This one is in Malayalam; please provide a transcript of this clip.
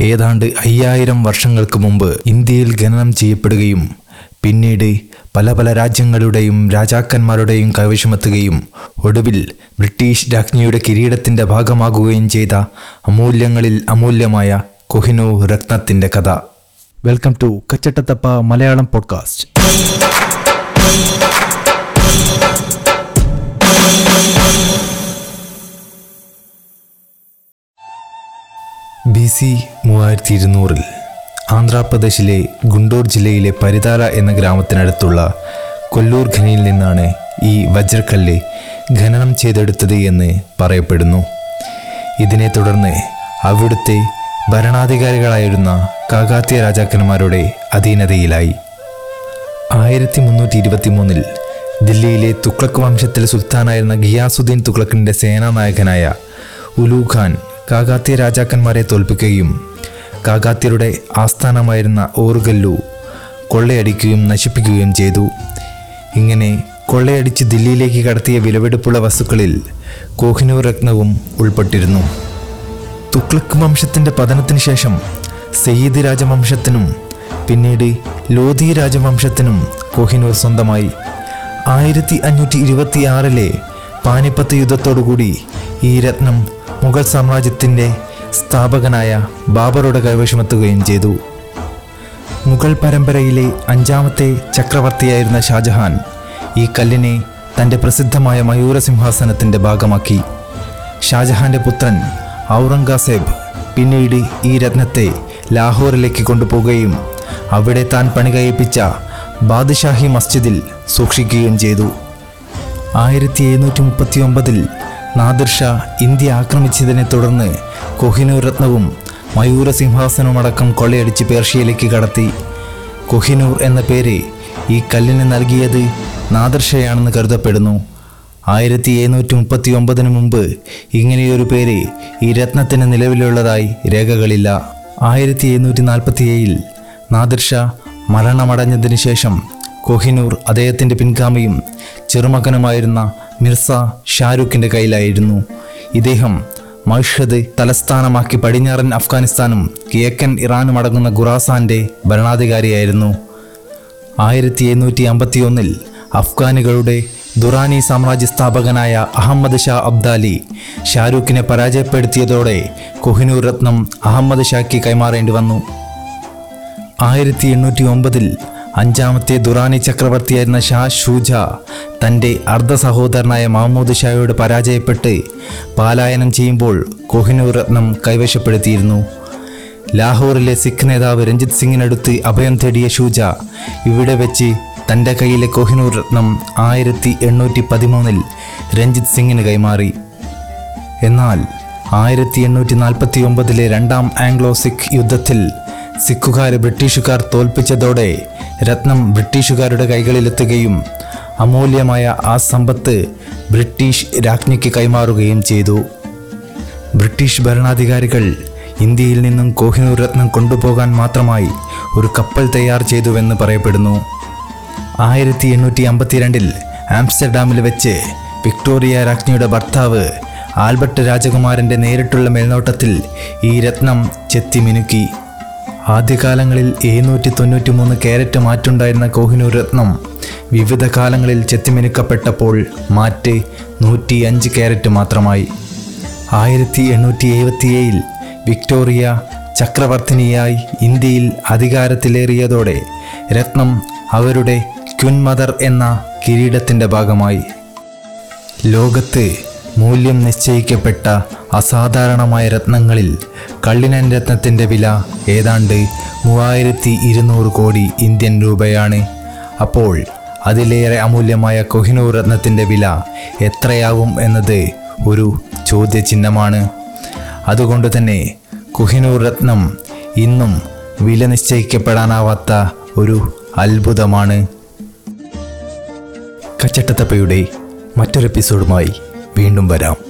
ഏതാണ്ട് അയ്യായിരം വർഷങ്ങൾക്ക് മുമ്പ് ഇന്ത്യയിൽ ഖനനം ചെയ്യപ്പെടുകയും പിന്നീട് പല പല രാജ്യങ്ങളുടെയും രാജാക്കന്മാരുടെയും കൈവശമെത്തുകയും ഒടുവിൽ ബ്രിട്ടീഷ് രാജ്ഞിയുടെ കിരീടത്തിന്റെ ഭാഗമാകുകയും ചെയ്ത അമൂല്യങ്ങളിൽ അമൂല്യമായ കൊഹിനോ രത്നത്തിന്റെ കഥ. വെൽക്കം ടു കച്ചട്ടത്തപ്പ മലയാളം പോഡ്കാസ്റ്റ് ബി സി മൂവായിരത്തി ഇരുന്നൂറിൽ ആന്ധ്രാപ്രദേശിലെ ഗുണ്ടൂർ ജില്ലയിലെ പരിതാര എന്ന ഗ്രാമത്തിനടുത്തുള്ള കൊല്ലൂർ ഖനിയിൽ നിന്നാണ് ഈ വജ്രക്കല്ല് ഖനനം ചെയ്തെടുത്തത് എന്ന് പറയപ്പെടുന്നു. ഇതിനെ തുടർന്ന് അവിടുത്തെ ഭരണാധികാരികളായിരുന്ന കാകാത്യ രാജാക്കന്മാരുടെ അധീനതയിലായി. ആയിരത്തി മുന്നൂറ്റി ഇരുപത്തി മൂന്നിൽ ദില്ലിയിലെ തുക്ലക് വംശത്തിലെ സുൽത്താനായിരുന്ന ഗിയാസുദ്ദീൻ തുക്ലക്കിന്റെ സേനാനായകനായ ഉലു ഖാൻ കാകാത്യ രാജാക്കന്മാരെ തോൽപ്പിക്കുകയും കാകാത്യരുടെ ആസ്ഥാനമായിരുന്ന ഓർഗല്ലു കൊള്ളയടിക്കുകയും നശിപ്പിക്കുകയും ചെയ്തു. ഇങ്ങനെ കൊള്ളയടിച്ച് ദില്ലിയിലേക്ക് കടത്തിയ വിലവെടുപ്പുള്ള വസ്തുക്കളിൽ കോഹിനൂർ രത്നവും ഉൾപ്പെട്ടിരുന്നു. തുക്ലക് വംശത്തിന്റെ പതനത്തിന് ശേഷം സയ്യിദ് രാജവംശത്തിനും പിന്നീട് ലോധി രാജവംശത്തിനും കോഹിനൂർ സ്വന്തമായി. ആയിരത്തി അഞ്ഞൂറ്റി ഇരുപത്തിയാറിലെ പാനിപ്പത്ത് യുദ്ധത്തോടുകൂടി ഈ രത്നം മുഗൾ സാമ്രാജ്യത്തിന്റെ സ്ഥാപകനായ ബാബറുടെ കൈവശമെത്തുകയും ചെയ്തു. മുഗൾ പരമ്പരയിലെ അഞ്ചാമത്തെ ചക്രവർത്തിയായിരുന്ന ഷാജഹാൻ ഈ കല്ലിനെ തന്റെ പ്രസിദ്ധമായ മയൂരസിംഹാസനത്തിന്റെ ഭാഗമാക്കി. ഷാജഹാന്റെ പുത്രൻ ഔറംഗസേബ് പിന്നീട് ഈ രത്നത്തെ ലാഹോറിലേക്ക് കൊണ്ടുപോകുകയും അവിടെ താൻ പണി കഴിപ്പിച്ച ബാദ്ഷാഹി മസ്ജിദിൽ സൂക്ഷിക്കുകയും ചെയ്തു. ആയിരത്തി എഴുന്നൂറ്റി മുപ്പത്തി ഒമ്പതിൽ നാദിർ ഷാ ഇന്ത്യ ആക്രമിച്ചതിനെ തുടർന്ന് കൊഹിനൂർ രത്നവും മയൂര സിംഹാസനമടക്കം കൊള്ളയടിച്ച് പേർഷ്യയിലേക്ക് കടത്തി. കൊഹിനൂർ എന്ന പേര് ഈ കല്ലിന് നൽകിയത് നാദിർഷയാണെന്ന് കരുതപ്പെടുന്നു. ആയിരത്തി എഴുന്നൂറ്റി മുപ്പത്തി ഒമ്പതിന് മുമ്പ് ഇങ്ങനെയൊരു പേര് ഈ രത്നത്തിന് നിലവിലുള്ളതായി രേഖകളില്ല. ആയിരത്തി എഴുന്നൂറ്റി നാൽപ്പത്തി ഏഴിൽ നാദിർഷ മരണമടഞ്ഞതിന് ശേഷം കൊഹിനൂർ അദ്ദേഹത്തിന്റെ പിൻഗാമിയും ചെറുമകനുമായിരുന്ന മിർസ ഷാരൂഖിന്റെ കയ്യിലായിരുന്നു. ഇദ്ദേഹം മൈഷദ് തലസ്ഥാനമാക്കി പടിഞ്ഞാറൻ അഫ്ഗാനിസ്ഥാനും കിഴക്കൻ ഇറാനും അടങ്ങുന്ന ഖുറാസാന്റെ ഭരണാധികാരിയായിരുന്നു. ആയിരത്തി എഴുന്നൂറ്റി അമ്പത്തി ഒന്നിൽ അഫ്ഗാനികളുടെ ദുറാനി സാമ്രാജ്യ സ്ഥാപകനായ അഹമ്മദ് ഷാ അബ്ദാലി ഷാരൂഖിനെ പരാജയപ്പെടുത്തിയതോടെ കൊഹിനൂർ രത്നം അഹമ്മദ് ഷായ്ക്ക് കൈമാറേണ്ടി വന്നു. ആയിരത്തി എണ്ണൂറ്റി ഒമ്പതിൽ അഞ്ചാമത്തെ ദുറാനി ചക്രവർത്തിയായിരുന്ന ഷാ ഷൂജ തന്റെ അർദ്ധ സഹോദരനായ മഹമ്മൂദ് ഷായോട് പരാജയപ്പെട്ട് പാലായനം ചെയ്യുമ്പോൾ കൊഹിനൂർ രത്നം കൈവശപ്പെടുത്തിയിരുന്നു. ലാഹോറിലെ സിഖ് നേതാവ് രഞ്ജിത് സിംഗിനടുത്ത് അഭയം തേടിയ ഷൂജ ഇവിടെ വെച്ച് തന്റെ കയ്യിലെ കൊഹിനൂർ രത്നം ആയിരത്തി എണ്ണൂറ്റി പതിമൂന്നിൽ രഞ്ജിത് സിംഗിന് കൈമാറി. എന്നാൽ ആയിരത്തി എണ്ണൂറ്റി നാൽപ്പത്തി ഒമ്പതിലെ രണ്ടാം ആംഗ്ലോ സിഖ് യുദ്ധത്തിൽ സിഖുകാരെ ബ്രിട്ടീഷുകാർ തോൽപ്പിച്ചതോടെ രത്നം ബ്രിട്ടീഷുകാരുടെ കൈകളിലെത്തുകയും അമൂല്യമായ ആ സമ്പത്ത് ബ്രിട്ടീഷ് രാജ്ഞിക്ക് കൈമാറുകയും ചെയ്തു. ബ്രിട്ടീഷ് ഭരണാധികാരികൾ ഇന്ത്യയിൽ നിന്നും കോഹിനൂർ രത്നം കൊണ്ടുപോകാൻ മാത്രമായി ഒരു കപ്പൽ തയ്യാർ ചെയ്തുവെന്ന് പറയപ്പെടുന്നു. ആയിരത്തി എണ്ണൂറ്റി അമ്പത്തിരണ്ടിൽ ആംസ്റ്റർഡാമിൽ വെച്ച് വിക്ടോറിയ രാജ്ഞിയുടെ ഭർത്താവ് ആൽബർട്ട് രാജകുമാരന്റെ നേരിട്ടുള്ള മേൽനോട്ടത്തിൽ ഈ രത്നം ചെത്തിമിനുക്കി ആദ്യകാലങ്ങളിൽ എഴുന്നൂറ്റി തൊണ്ണൂറ്റി മൂന്ന് ക്യാരറ്റ് മാറ്റുണ്ടായിരുന്ന കോഹിനൂർ രത്നം വിവിധ കാലങ്ങളിൽ ചെത്തിമിനുക്കപ്പെട്ടപ്പോൾ മാറ്റ് നൂറ്റി അഞ്ച് ക്യാരറ്റ് മാത്രമായി. ആയിരത്തി എണ്ണൂറ്റി എഴുപത്തിയേഴിൽ വിക്ടോറിയ ചക്രവർത്തിനിയായി ഇന്ത്യയിൽ അധികാരത്തിലേറിയതോടെ രത്നം അവരുടെ ക്യുൻമദർ എന്ന കിരീടത്തിന്റെ ഭാഗമായി. ലോകത്ത് മൂല്യം നിശ്ചയിക്കപ്പെട്ട അസാധാരണമായ രത്നങ്ങളിൽ കള്ളിനൻ രത്നത്തിന്റെ വില ഏതാണ്ട് മൂവായിരത്തി ഇരുന്നൂറ് കോടി ഇന്ത്യൻ രൂപയാണ്. അപ്പോൾ അതിലേറെ അമൂല്യമായ കൊഹിനൂർ രത്നത്തിന്റെ വില എത്രയാകും എന്നത് ഒരു ചോദ്യചിഹ്നമാണ്. അതുകൊണ്ട് തന്നെ കുഹിനൂർ രത്നം ഇന്നും വില നിശ്ചയിക്കപ്പെടാനാവാത്ത ഒരു അത്ഭുതമാണ്. കച്ചട്ടത്തപ്പയുടെ മറ്റൊരു എപ്പിസോഡുമായി വീണ്ടും വരാം.